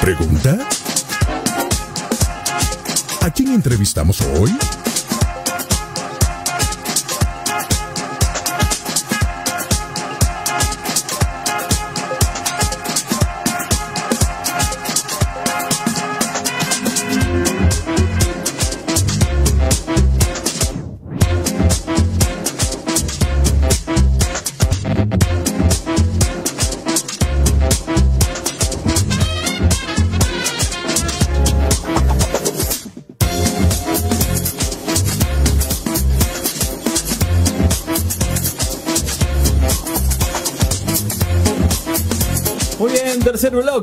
¿Pregunta? ¿A quién entrevistamos hoy?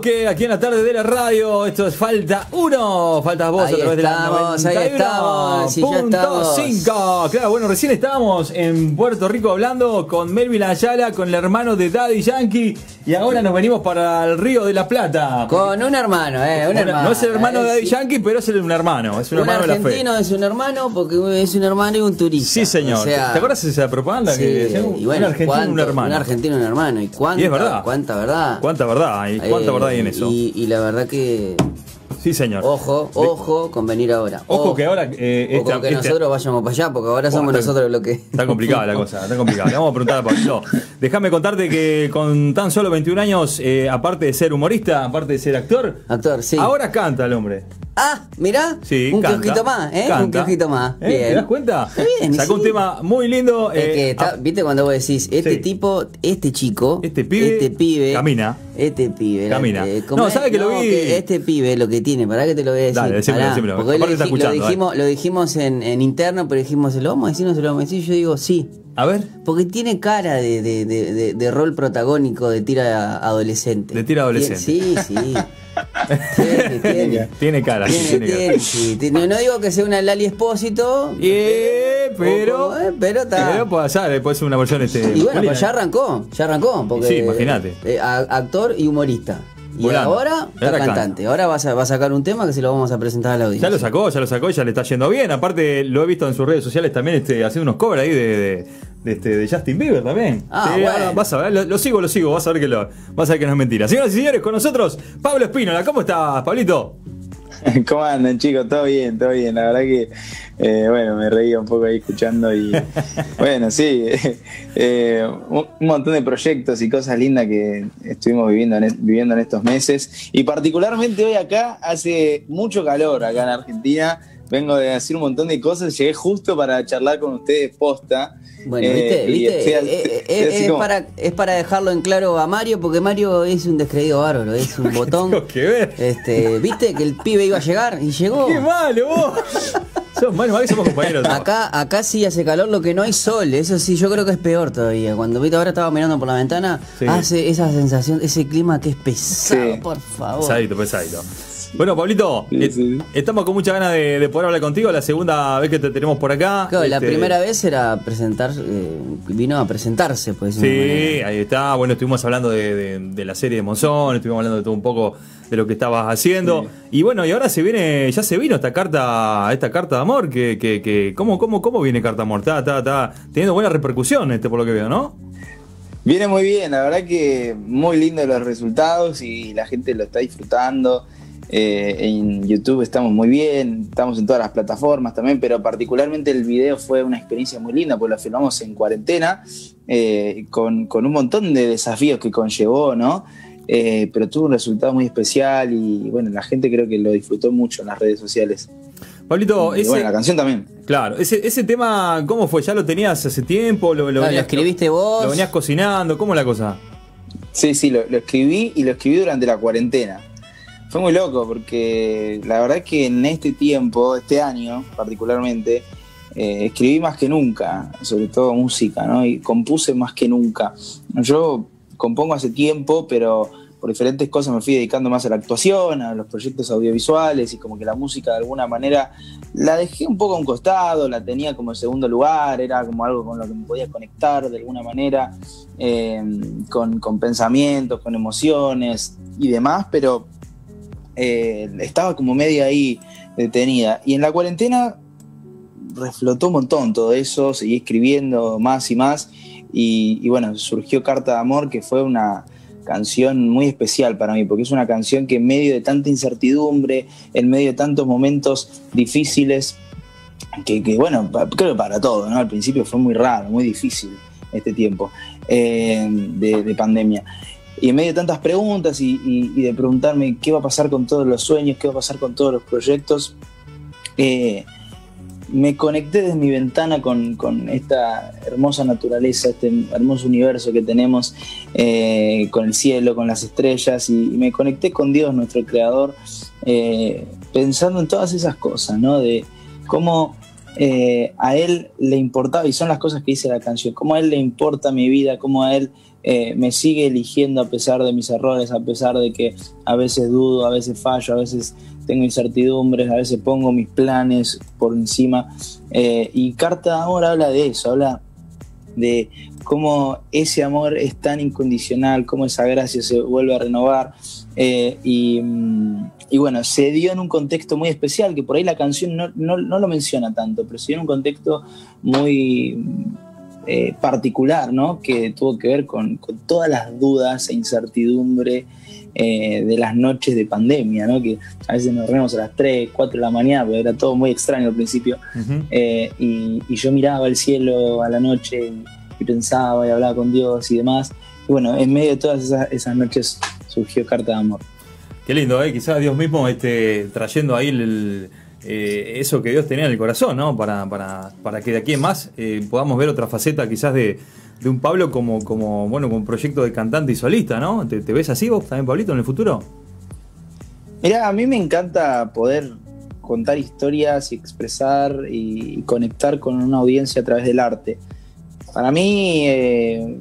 Bloque aquí en la tarde de la radio. Esto es Falta 1. Faltas vos Ahí a través estamos, de la ahí estamos, sí, ya 91.5. estamos. Claro, bueno, recién estábamos en Puerto Rico hablando con Melvin Ayala, con el hermano de Daddy Yankee. Y ahora nos venimos para el Río de la Plata. Con un hermano, eh, un hermano. no es el hermano de eh, Daddy sí. Yankee, pero es el- un hermano. Es un, Un hermano de la fe. argentino es un hermano porque es un hermano y un turista. Sí, señor. O sea, ¿Te acuerdas de esa propaganda sí, que un, bueno, un argentino, un hermano? Un argentino, un hermano. ¿Y cuánta, Y es verdad. cuánta verdad? ¿Cuánta verdad? ¿Cuánta Eh, verdad hay en eso? Y, y la verdad que, Sí, señor. ojo, ojo con venir ahora. Ojo que ahora, eh, o con esta- que nosotros vayamos para allá, porque ahora somos está- nosotros los que... Está complicada la cosa, está complicada. Le vamos a preguntar a Pablo. Déjame contarte que con tan solo 21 años, eh, aparte de ser humorista, aparte de ser actor, Actor, sí. ahora canta el hombre. Ah, mirá, Sí, un canta, kiosquito más, ¿eh? Un kiosquito más. ¿Eh? Bien. ¿Te das cuenta? Bien, Sacó un tema muy lindo. Es eh, que está- ah, viste cuando vos decís, este Sí. tipo, este chico, Este pibe este pibe, camina. este pibe, Camina. ¿cómo No, es? ¿sabe que lo vi? este pibe lo que tiene, para que te lo voy a decir. Dale, decímelo, pará, decímelo. Porque lo, está dij- lo dijimos, lo dijimos en, en interno, pero dijimos, ¿se lo vamos a decir o no se lo vamos a decir? Yo digo, sí. a ver, Porque tiene cara de, de, de, de- de rol protagónico de tira adolescente. De tira adolescente. Sí, sí. tiene, tiene. tiene cara. Tiene, tiene sí. Tiene- No digo que sea una Lali Espósito. Eh, pero. Eh, pero está. Pero puede ser, puede ser una versión este. Y bueno, pues ya arrancó, ya arrancó. Porque, Sí, imagínate. eh, actor y humorista. Y Volando. ahora está Ahora canta. cantante. Ahora va a, va a sacar un tema que se lo vamos a presentar a la audiencia. Ya lo sacó, ya lo sacó, ya le está yendo bien. Aparte, lo he visto en sus redes sociales también este, haciendo unos covers ahí de, de, de este, de Justin Bieber también. Ah, Sí, bueno. vas a ver, lo, lo sigo, lo sigo, vas a ver que lo, vas a ver que no es mentira. Señoras y señores, con nosotros, Pablo Espínola. ¿Cómo estás, Pablito? ¿Cómo andan chicos? Todo bien, todo bien. La verdad que, eh, bueno, me reía un poco ahí escuchando y, bueno, sí, eh, un montón de proyectos y cosas lindas que estuvimos viviendo en, viviendo en estos meses. Y particularmente hoy acá hace mucho calor acá en Argentina. Vengo de hacer un montón de cosas, llegué justo para charlar con ustedes posta. Bueno, Eh, viste, y viste, Eh, eh, eh, es, como- para, es para dejarlo en claro a Mario, porque Mario es un descreído bárbaro, es un botón. Tengo que ver. Este, viste que el pibe iba a llegar y llegó. ¡Qué malo vos! Malo, mal que somos compañeros. Acá, acá sí hace calor, lo que no hay sol. Eso sí, yo creo que es peor todavía. Cuando viste ahora estaba mirando por la ventana, Sí. hace esa sensación, ese clima que es pesado, Sí. por favor. Pesadito, pesadito. Bueno, Pablito, Sí, eh, sí. estamos con muchas ganas de, de poder hablar contigo. La segunda vez que te tenemos por acá. Claro, la Este, primera vez era presentar, eh, vino a presentarse, pues. Sí, ahí está. Bueno, estuvimos hablando de, de- de la serie de Monzón, estuvimos hablando de todo un poco de lo que estabas haciendo. Y bueno, y ahora se viene, ya se vino esta carta, esta carta de amor, que, que, que ¿cómo, cómo, ¿cómo viene carta de amor? Está, está, está teniendo buena repercusión este por lo que veo, ¿no? Viene muy bien, la verdad que muy lindo los resultados y la gente lo está disfrutando. Eh, en YouTube estamos muy bien, estamos en todas las plataformas también, pero particularmente el video fue una experiencia muy linda, porque lo filmamos en cuarentena, eh, con, con un montón de desafíos que conllevó, ¿no? Eh, pero tuvo un resultado muy especial y bueno, la gente creo que lo disfrutó mucho en las redes sociales. Pablito, ese, bueno, la canción también. claro, ese, ese tema, ¿cómo fue? ¿Ya lo tenías hace tiempo? ¿Lo, lo Claro, lo venías- escribiste vos. ¿Lo venías cocinando? ¿Cómo es la cosa? Sí, sí, lo, lo escribí y lo escribí durante la cuarentena. Fue muy loco porque la verdad es que en este tiempo, este año particularmente, eh, escribí más que nunca, sobre todo música, ¿no? Y compuse más que nunca. Yo compongo hace tiempo, pero por diferentes cosas me fui dedicando más a la actuación, a los proyectos audiovisuales y como que la música de alguna manera la dejé un poco a un costado, la tenía como en segundo lugar, era como algo con lo que me podía conectar de alguna manera, eh, con, con pensamientos, con emociones y demás, pero eh, estaba como medio ahí detenida. Y en la cuarentena reflotó un montón todo eso, seguí escribiendo más y más, y, y bueno, surgió Carta de Amor, que fue una, canción muy especial para mí, porque es una canción que en medio de tanta incertidumbre, en medio de tantos momentos difíciles, que, bueno, creo que para todo, ¿no? Al principio fue muy raro, muy difícil este tiempo eh, de, pandemia. Y en medio de tantas preguntas y, de preguntarme qué va a pasar con todos los sueños, qué va a pasar con todos los proyectos, eh, me conecté desde mi ventana con, esta hermosa naturaleza, este hermoso universo que tenemos, eh, con el cielo, con las estrellas, y, me conecté con Dios, nuestro creador, eh, pensando en todas esas cosas, ¿no? De cómo eh, a Él le importaba, y son las cosas que dice la canción, cómo a Él le importa mi vida, cómo a Él me sigue eligiendo a pesar de mis errores, a pesar de que a veces dudo, a veces fallo, a veces tengo incertidumbres, a veces pongo mis planes por encima. Eh, y Carta de Amor habla de eso, habla de cómo ese amor es tan incondicional, cómo esa gracia se vuelve a renovar. Eh, mm, y, bueno, se dio en un contexto muy especial, que por ahí la canción no, lo menciona tanto, pero se dio en un contexto muy eh, particular, ¿no? Que tuvo que ver con, con todas las dudas e incertidumbre eh, de las noches de pandemia, ¿no? que a veces nos reunimos a las 3, 4 de la mañana, pero era todo muy extraño al principio. Eh, y, yo miraba el cielo a la noche y, pensaba y hablaba con Dios y demás. Y bueno, en medio de todas esas, noches surgió Carta de Amor. Qué lindo, ¿eh? quizás Dios mismo esté trayendo ahí eh, eso que Dios tenía en el corazón, ¿no? Para, para, para que de aquí en más podamos ver otra faceta quizás de, de un Pablo como, como, bueno, proyecto de cantante y solista, ¿no? ¿Te, ves así vos también, Pablito, en el futuro? Mira, a mí me encanta poder contar historias y expresar y, conectar con una audiencia a través del arte. Para mí, eh,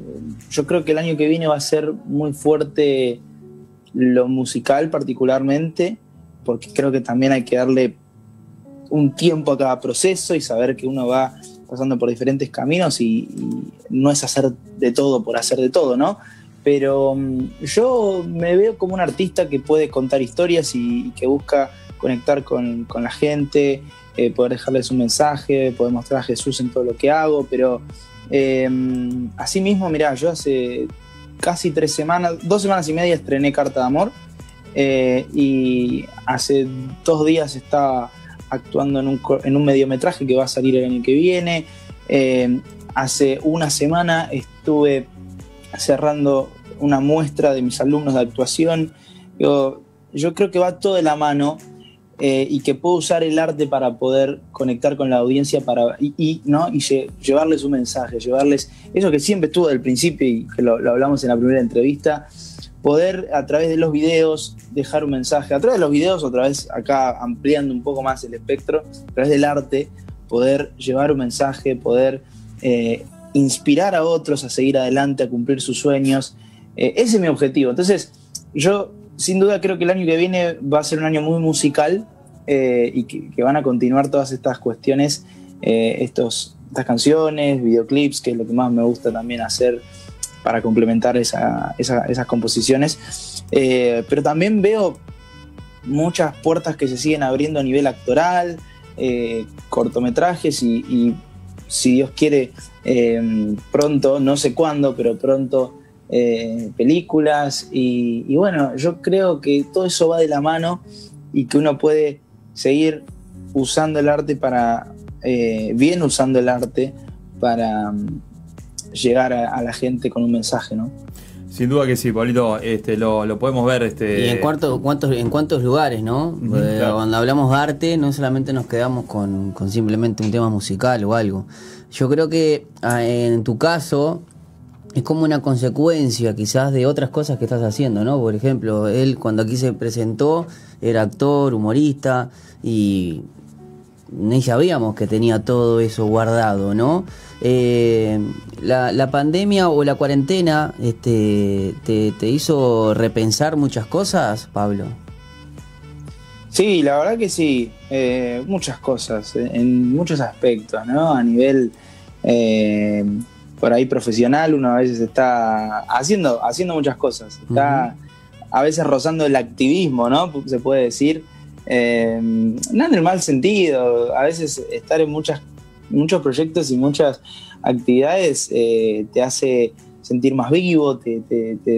yo creo que el año que viene va a ser muy fuerte lo musical particularmente, porque creo que también hay que darle un tiempo a cada proceso y saber que uno va pasando por diferentes caminos y, no es hacer de todo por hacer de todo, ¿no? Pero mm, yo me veo como un artista que puede contar historias y, que busca conectar con, la gente, eh, poder dejarles un mensaje, poder mostrar a Jesús en todo lo que hago, pero eh, asimismo, mirá, yo hace casi tres semanas, dos semanas y media estrené Carta de Amor eh, y hace dos días estaba actuando en un, en un mediometraje que va a salir el año que viene. Eh, hace una semana estuve cerrando una muestra de mis alumnos de actuación. Yo, yo creo que va todo de la mano eh, y que puedo usar el arte para poder conectar con la audiencia para, y, ¿no? y llevarles un mensaje, llevarles eso que siempre estuvo del principio y que lo, hablamos en la primera entrevista, poder a través de los videos dejar un mensaje, a través de los videos, otra vez acá ampliando un poco más el espectro, a través del arte, poder llevar un mensaje, poder eh, inspirar a otros a seguir adelante, a cumplir sus sueños. Eh, ese es mi objetivo. Entonces, yo sin duda creo que el año que viene va a ser un año muy musical eh, y que, van a continuar todas estas cuestiones, estos, estas canciones, videoclips, que es lo que más me gusta también hacer para complementar esas composiciones. Eh, pero también veo muchas puertas que se siguen abriendo a nivel actoral, eh, cortometrajes y, si Dios quiere, eh, pronto, no sé cuándo, pero pronto películas. Y, y, bueno, yo creo que todo eso va de la mano y que uno puede seguir usando el arte para, bien usando el arte para llegar a, la gente con un mensaje, ¿no? Sin duda que sí, Pablito, este, lo, podemos ver. Este... ¿Y en, cuántos, en cuántos lugares, no? Cuando hablamos de arte, no solamente nos quedamos con, simplemente un tema musical o algo. Yo creo que ah, en tu caso es como una consecuencia quizás de otras cosas que estás haciendo, ¿no? Por ejemplo, él cuando aquí se presentó era actor, humorista y ni sabíamos que tenía todo eso guardado, ¿no? Eh, la, pandemia o la cuarentena este, te, hizo repensar muchas cosas, Pablo? Sí, la verdad que sí, eh, muchas cosas, en muchos aspectos, ¿no? A nivel eh, por ahí profesional, uno a veces está haciendo, haciendo muchas cosas, está a veces rozando el activismo, ¿no? Se puede decir. no en el mal sentido, a veces estar en muchas muchos proyectos y muchas actividades eh, te hace sentir más vivo, te,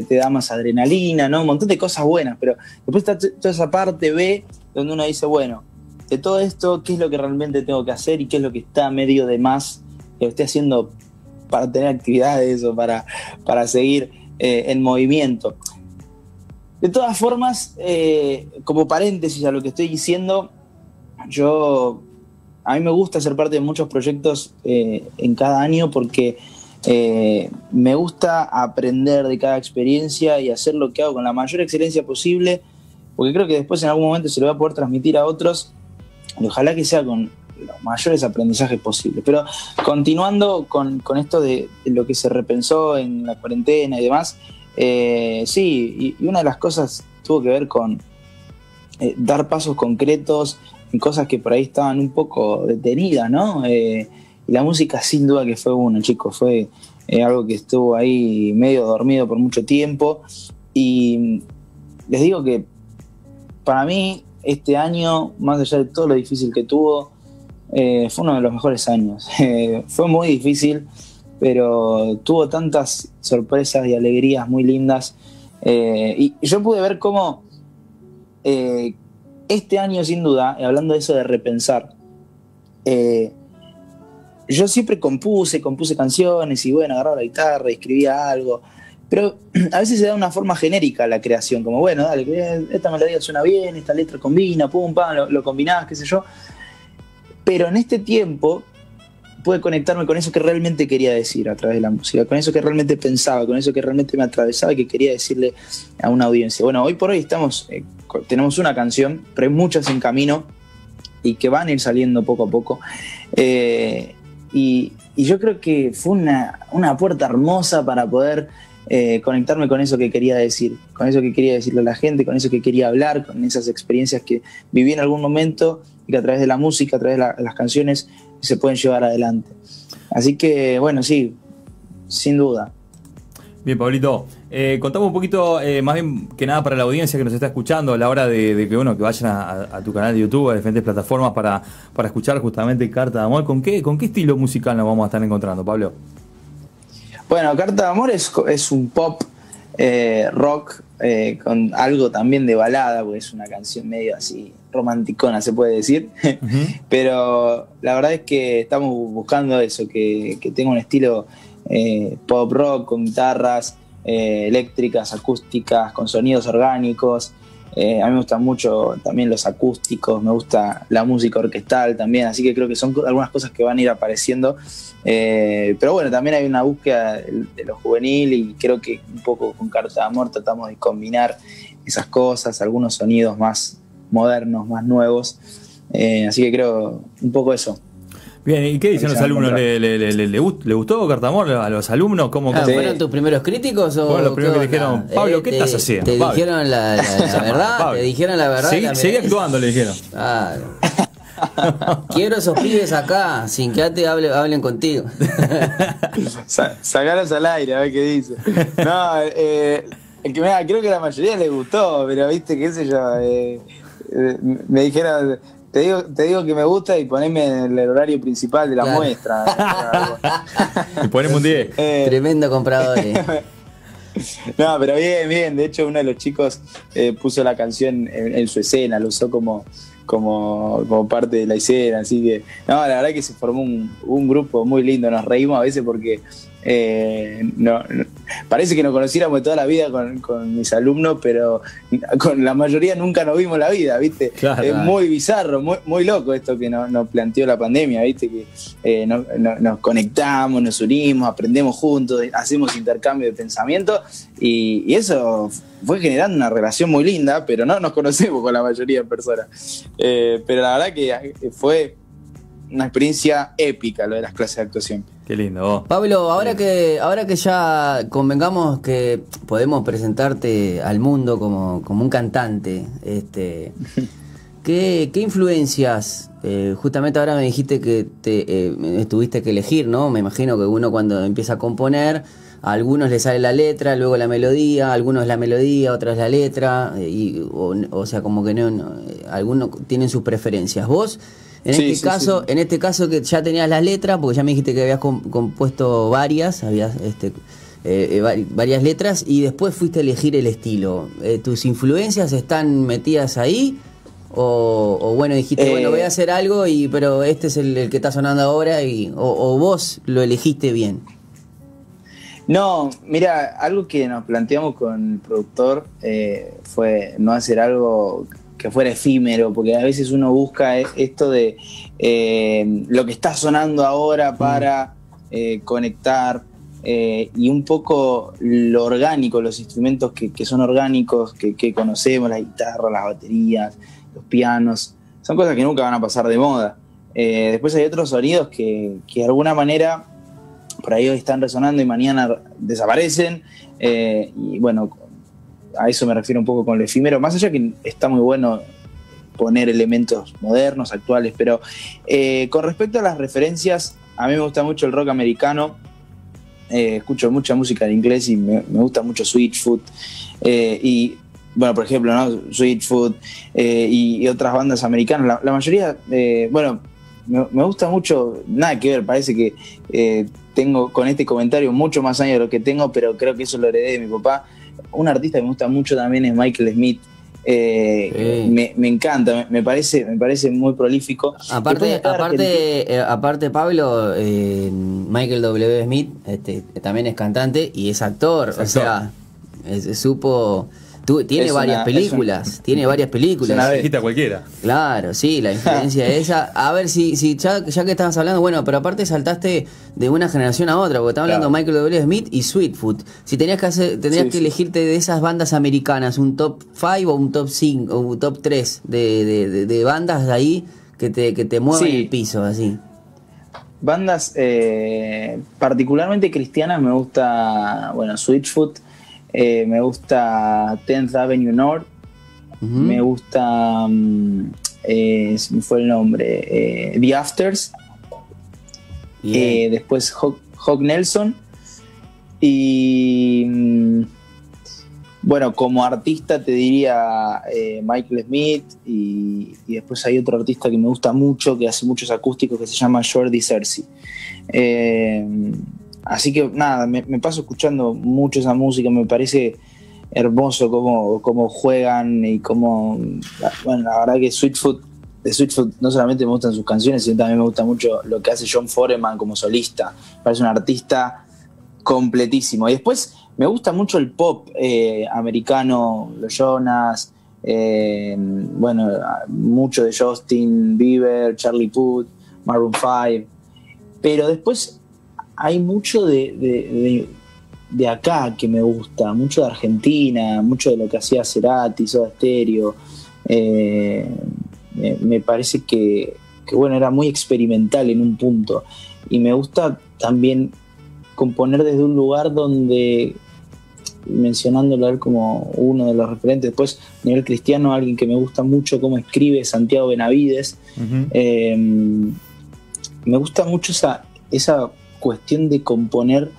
da más adrenalina, ¿no? Un montón de cosas buenas, pero después está toda esa parte B donde uno dice, bueno, de todo esto, ¿qué es lo que realmente tengo que hacer y qué es lo que está medio de más que estoy haciendo para tener actividades o para, para seguir eh, en movimiento? De todas formas, eh, como paréntesis a lo que estoy diciendo, yo a mí me gusta ser parte de muchos proyectos eh, en cada año porque me gusta aprender de cada experiencia y hacer lo que hago con la mayor excelencia posible, porque creo que después en algún momento se lo voy a poder transmitir a otros y ojalá que sea con los mayores aprendizajes posibles. Pero continuando con, esto de, lo que se repensó en la cuarentena y demás, eh, sí, y, una de las cosas tuvo que ver con dar pasos concretos en cosas que por ahí estaban un poco detenidas, ¿no? y la música sin duda que fue uno, chicos, fue eh, algo que estuvo ahí medio dormido por mucho tiempo. Y les digo que para mí este año, más allá de todo lo difícil que tuvo, eh, fue uno de los mejores años. fue muy difícil, pero tuvo tantas sorpresas y alegrías muy lindas. Eh, y yo pude ver cómo este año, sin duda, hablando de eso de repensar, yo siempre compuse, compuse canciones y bueno, agarraba la guitarra, escribía algo, pero a veces se da una forma genérica a la creación, como bueno, dale, esta melodía suena bien, esta letra combina, pum, pam, lo, lo combinás, qué sé yo. Pero en este tiempo pude conectarme con eso que realmente quería decir a través de la música, con eso que realmente pensaba, con eso que realmente me atravesaba y que quería decirle a una audiencia. Bueno, hoy por hoy estamos, eh, tenemos una canción, pero hay muchas en camino y que van a ir saliendo poco a poco. Eh, y, yo creo que fue una, puerta hermosa para poder eh, conectarme con eso que quería decir, con eso que quería decirle a la gente, con eso que quería hablar, con esas experiencias que viví en algún momento y que a través de la música, a través de las canciones se pueden llevar adelante. Así que, bueno, sí, sin duda. Bien, Pablito. Eh, contamos un poquito, eh, más bien que nada para la audiencia que nos está escuchando, a la hora de, que bueno que vayan a, tu canal de YouTube, a diferentes plataformas para, para escuchar justamente Carta de Amor. ¿Con qué, ¿Con qué estilo musical nos vamos a estar encontrando, Pablo? Bueno, Carta de Amor es, es un pop eh, rock eh, con algo también de balada, porque es una canción medio así romanticona, se puede decir. Pero la verdad es que estamos buscando eso, que, que tenga un estilo eh, pop rock con guitarras eh, eléctricas, acústicas, con sonidos orgánicos. Eh, a mí me gustan mucho también los acústicos, me gusta la música orquestal también, así que creo que son algunas cosas que van a ir apareciendo. pero bueno, también hay una búsqueda de lo juvenil y creo que un poco con Carta de Amor tratamos de combinar esas cosas, algunos sonidos más modernos, más nuevos. así que creo un poco eso. Bien, ¿y qué dicen los alumnos? ¿Le, le, le, le, gustó Cartamor a los alumnos? ¿Cómo, ah, ¿Fueron tus primeros críticos? O los primeros que dijeron, Pablo, ¿qué eh, estás haciendo? ¿Te dijeron la, verdad? ¿Te dijeron la verdad? Seguí, actuando, le dijeron. Quiero esos pibes acá, sin que te hable, hablen contigo. sacaros al aire, a ver qué dice. No, eh, el que me, creo que a la mayoría les gustó, pero viste, qué sé yo. Eh, eh me dijeron, te digo, te digo que me gusta y poneme en el horario principal de la muestra. y poneme un 10. Eh, Tremendo comprador. no, pero bien, bien. De hecho, uno de los chicos eh, puso la canción en, su escena, lo usó como, como, como, parte de la escena. Así que, no, la verdad que se formó un, un grupo muy lindo. Nos reímos a veces porque eh, no, parece que nos conociéramos toda la vida con, mis alumnos, pero con la mayoría nunca nos vimos la vida, ¿viste? es muy bizarro, muy, muy loco esto que nos, planteó la pandemia, ¿viste? Que eh, nos conectamos, nos unimos, aprendemos juntos, hacemos intercambio de pensamiento y, eso fue generando una relación muy linda, pero no nos conocemos con la mayoría de personas. Eh, pero la verdad que fue una experiencia épica lo de las clases de actuación. Qué lindo. Pablo, ahora que, ahora que ya convengamos que podemos presentarte al mundo como, un cantante, este, ¿qué, influencias? Eh, justamente ahora me dijiste que te, eh, tuviste que elegir, ¿no? Me imagino que uno cuando empieza a componer, a algunos le sale la letra, luego la melodía, a algunos la melodía, otros la letra, eh, y, o, sea, como que no, no, algunos tienen sus preferencias. ¿Vos? En este caso, en este caso que ya tenías las letras, porque ya me dijiste que habías compuesto varias, habías este, eh, eh, varias letras y después fuiste a elegir el estilo. Eh, ¿Tus influencias están metidas ahí? O, bueno, dijiste, bueno, voy a hacer algo, y pero este es el, que está sonando ahora, y, o, vos lo elegiste bien. No, mira, algo que nos planteamos con el productor fue no hacer algo que fuera efímero, porque a veces uno busca esto de lo que está sonando ahora mm. para conectar, eh, y un poco lo orgánico, los instrumentos que, son orgánicos, que, conocemos, la guitarra, las baterías, los pianos, son cosas que nunca van a pasar de moda. Eh, después hay otros sonidos que, de alguna manera por ahí hoy están resonando y mañana desaparecen. Eh, y bueno, a eso me refiero un poco con lo efímero, más allá que está muy bueno poner elementos modernos, actuales, pero con respecto a las referencias, a mí me gusta mucho el rock americano, eh, escucho mucha música en inglés y me, gusta mucho Switchfoot. Eh, y bueno, por ejemplo, ¿no? Eh, y, otras bandas americanas. La, mayoría, bueno, me, gusta mucho, nada que ver, parece que tengo con este comentario mucho más años de lo que tengo, pero creo que eso lo heredé de mi papá. Un artista que me gusta mucho también es Michael Smith. Eh, me, encanta, me, parece, me parece muy prolífico. Aparte, aparte, eh, aparte Pablo, eh, Michael W. Smith este, también es cantante y es actor, o sea, supo tiene varias películas, tiene varias películas. una viejita cualquiera. Claro, sí, la influencia de esa. A ver, si, si ya, que estabas hablando, bueno, pero aparte saltaste de una generación a otra, porque estaba hablando Michael W. Smith y Sweetfoot. Si tenías que hacer, tendrías que elegirte de esas bandas americanas, un top 5 o un top 5 o un top 3 de, de, bandas de ahí que te, que te mueven el piso, así. Bandas eh, particularmente cristianas me gusta, bueno, Sweetfoot eh, me gusta 10th Avenue North. Me gusta. Um, eh, fue el nombre. Eh, The Afters. después Hawk, Nelson. Y. Mm, bueno, como artista te diría Michael Smith y, después hay otro artista que me gusta mucho, que hace muchos acústicos, que se llama Jordi Cersei. Así que nada, me, paso escuchando mucho esa música, me parece hermoso cómo, cómo juegan y cómo, bueno, la verdad que Sweetfoot, de Sweetfoot no solamente me gustan sus canciones, sino también me gusta mucho lo que hace John Foreman como solista, parece un artista completísimo. Y después me gusta mucho el pop eh, americano, los Jonas, eh, bueno, mucho de Justin Bieber, Charlie Puth, Maroon 5, pero después hay mucho de, acá que me gusta, mucho de Argentina, mucho de lo que hacía Cerati, Soda Stereo. Eh, me, parece que, bueno, era muy experimental en un punto. Y me gusta también componer desde un lugar donde, mencionándolo a él como uno de los referentes, después a nivel cristiano, alguien que me gusta mucho cómo escribe Santiago Benavides. Eh, me gusta mucho esa, esa cuestión de componer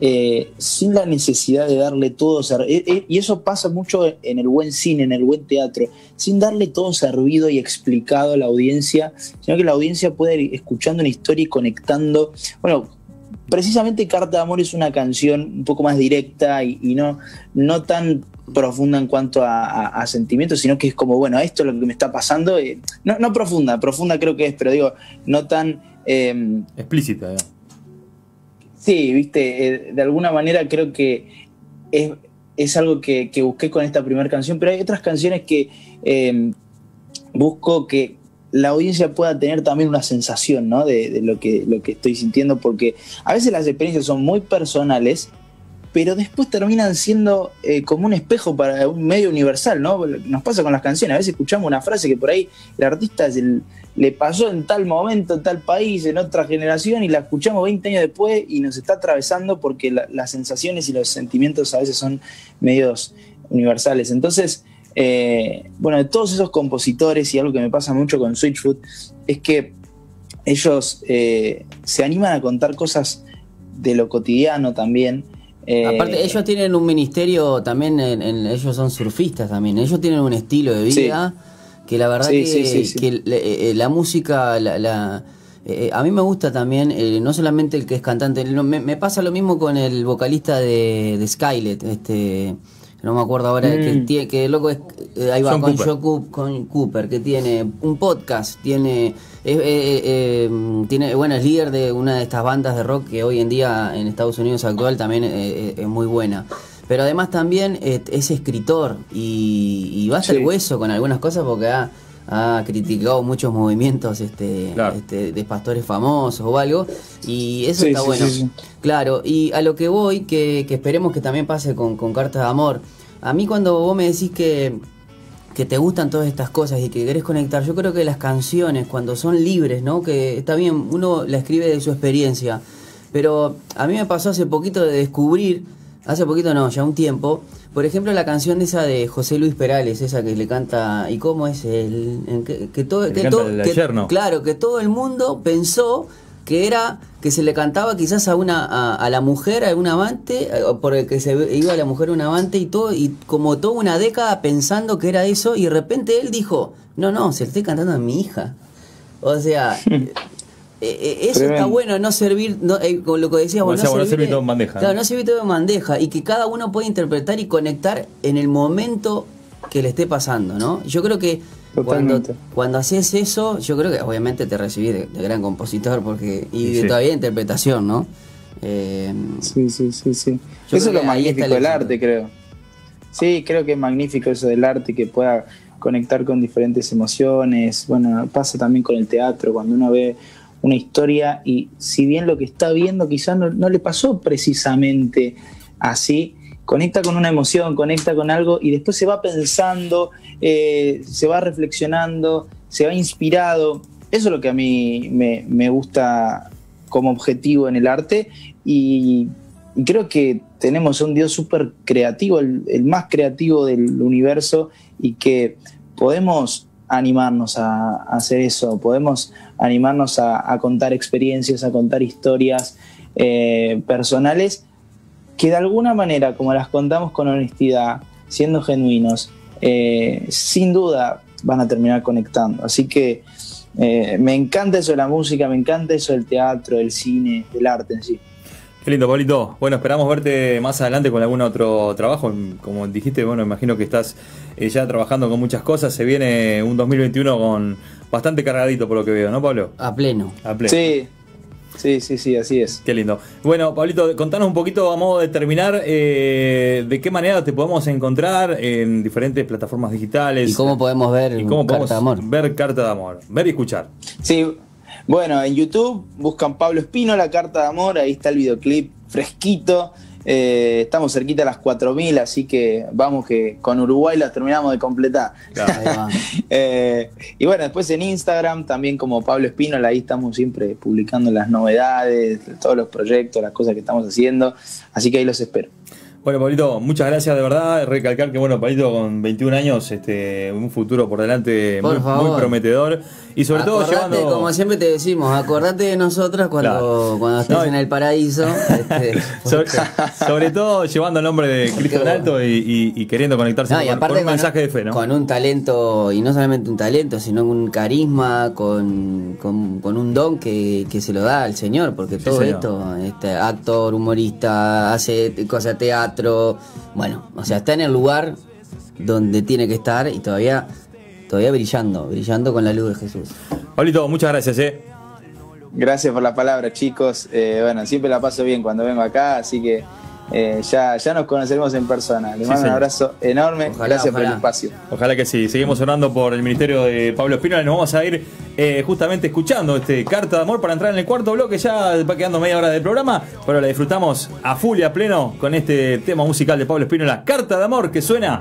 eh, sin la necesidad de darle todo, eh, eh, y eso pasa mucho en el buen cine, en el buen teatro, sin darle todo servido y explicado a la audiencia, sino que la audiencia puede ir escuchando una historia y conectando. Bueno, precisamente Carta de Amor es una canción un poco más directa y, no, no tan profunda en cuanto a, sentimientos, sino que es como, bueno, esto es lo que me está pasando. no, no profunda, profunda creo que es, pero digo, no tan... Explícita, Sí, viste, eh, de alguna manera creo que es, algo que, busqué con esta primera canción, pero hay otras canciones que em, busco que la audiencia pueda tener también una sensación ¿no? de, lo, que, lo que estoy sintiendo, porque a veces las experiencias son muy personales, pero después terminan siendo eh, como un espejo para un medio universal, ¿no? Nos pasa con las canciones, a veces escuchamos una frase que por ahí el artista le pasó en tal momento, en tal país, en otra generación, y la escuchamos 20 años después y nos está atravesando porque las sensaciones y los sentimientos a veces son medios universales. Entonces, eh, bueno, de todos esos compositores, y algo que me pasa mucho con Switchfoot, es que ellos eh, se animan a contar cosas de lo cotidiano también, Aparte, eh, ellos tienen un ministerio también, en, ellos son surfistas también, ellos tienen un estilo de vida que la verdad que, eh, la, música, la, Eh, a mí me gusta también, eh, no solamente el que es cantante, me, pasa lo mismo con el vocalista de, de Skylet, este, no me acuerdo ahora, que, mm. tiene, que loco es, eh, ahí va con, Cooper. con Cooper, que tiene un podcast, tiene, tiene, bueno, es líder de una de estas bandas de rock que hoy en día en Estados Unidos actual también es muy buena. Pero además también es escritor y, va a ser hueso con algunas cosas porque ha ha criticado muchos movimientos este, este, de pastores famosos o algo, y eso está bueno. claro, y a lo que voy, que, esperemos que también pase con, con Cartas de Amor. A mí cuando vos me decís que, que te gustan todas estas cosas y que querés conectar, yo creo que las canciones, cuando son libres, ¿no? Que está bien, uno la escribe de su experiencia, pero a mí me pasó hace poquito de descubrir, hace poquito no, ya un tiempo, por ejemplo, la canción de esa de José Luis Perales, esa que le canta, ¿y cómo es? El, que, todo, que todo claro, que todo el mundo pensó que era que se le cantaba quizás a una a, la mujer, a un amante, por el que se iba la mujer a un amante y todo, y como toda una década pensando que era eso, y de repente él dijo, no, no, se le estoy cantando a mi hija. O sea, Eh, eh, eso está bueno, no servir, no, eh, con lo que decíamos, no, servir, todo en bandeja. Claro, no servir todo en bandeja y que cada uno pueda interpretar y conectar en el momento que le esté pasando, ¿no? Yo creo que cuando, cuando haces eso, yo creo que obviamente te recibís de, gran compositor porque y de todavía interpretación, ¿no? sí, sí, sí, sí. Eso es lo magnífico del arte, creo. Sí, creo que es magnífico eso del arte que pueda conectar con diferentes emociones. Bueno, pasa también con el teatro, cuando uno ve una historia y si bien lo que está viendo quizás no, le pasó precisamente así, conecta con una emoción, conecta con algo y después se va pensando, eh, se va reflexionando, se va inspirado. Eso es lo que a mí me, gusta como objetivo en el arte y, creo que tenemos un Dios súper creativo, el, el, más creativo del universo y que podemos animarnos a, hacer eso, podemos animarnos a, contar experiencias, a contar historias eh, personales que de alguna manera, como las contamos con honestidad, siendo genuinos, eh, sin duda van a terminar conectando. Así que eh, me encanta eso de la música, me encanta eso del teatro, del cine, del arte en sí. Qué lindo, Pablito. Bueno, esperamos verte más adelante con algún otro trabajo. Como dijiste, bueno, imagino que estás eh, ya trabajando con muchas cosas. Se viene un 2021 con bastante cargadito por lo que veo, ¿no, Pablo? A pleno. A pleno. Sí. Sí, sí, sí, así es. Qué lindo. Bueno, Pablito, contanos un poquito a modo de terminar eh, de qué manera te podemos encontrar en diferentes plataformas digitales. Y cómo podemos ver Carta de Amor. Ver Carta de Amor, ver y escuchar. Sí, bueno, en YouTube buscan Pablo Espino, la carta de amor, ahí está el videoclip fresquito. Eh, estamos cerquita a las 4.000, así que vamos que con Uruguay las terminamos de completar. Eh, y bueno, después en Instagram, también como Pablo Espino, ahí estamos siempre publicando las novedades, todos los proyectos, las cosas que estamos haciendo, así que ahí los espero. Bueno, Pablito, muchas gracias de verdad. Recalcar que, bueno, Pablito con 21 años, este, un futuro por delante muy, prometedor. Y sobre todo llevando. Como siempre te decimos, acordate de nosotros cuando, cuando estés en el paraíso. Este, sobre, todo llevando el nombre de Cristo en alto y, queriendo conectarse con, un mensaje de fe, ¿no? Con un talento, y no solamente un talento, sino un carisma, con, con, un don que, se lo da al Señor, porque todo esto, este actor, humorista, hace cosas de teatro bueno, o sea, está en el lugar donde tiene que estar y todavía, todavía brillando, brillando con la luz de Jesús. Pablito, muchas gracias, eh. Gracias por la palabra, chicos. Eh, bueno, siempre la paso bien cuando vengo acá, así que eh, ya, ya nos conoceremos en persona. Les mando un abrazo enorme. Gracias por el espacio. Ojalá que sí. Seguimos orando por el ministerio de Pablo Espino. Nos vamos a ir eh, justamente escuchando este Carta de Amor para entrar en el cuarto bloque. Ya va quedando media hora del programa, pero la disfrutamos a full y a pleno con este tema musical de Pablo Espino, la Carta de Amor que suena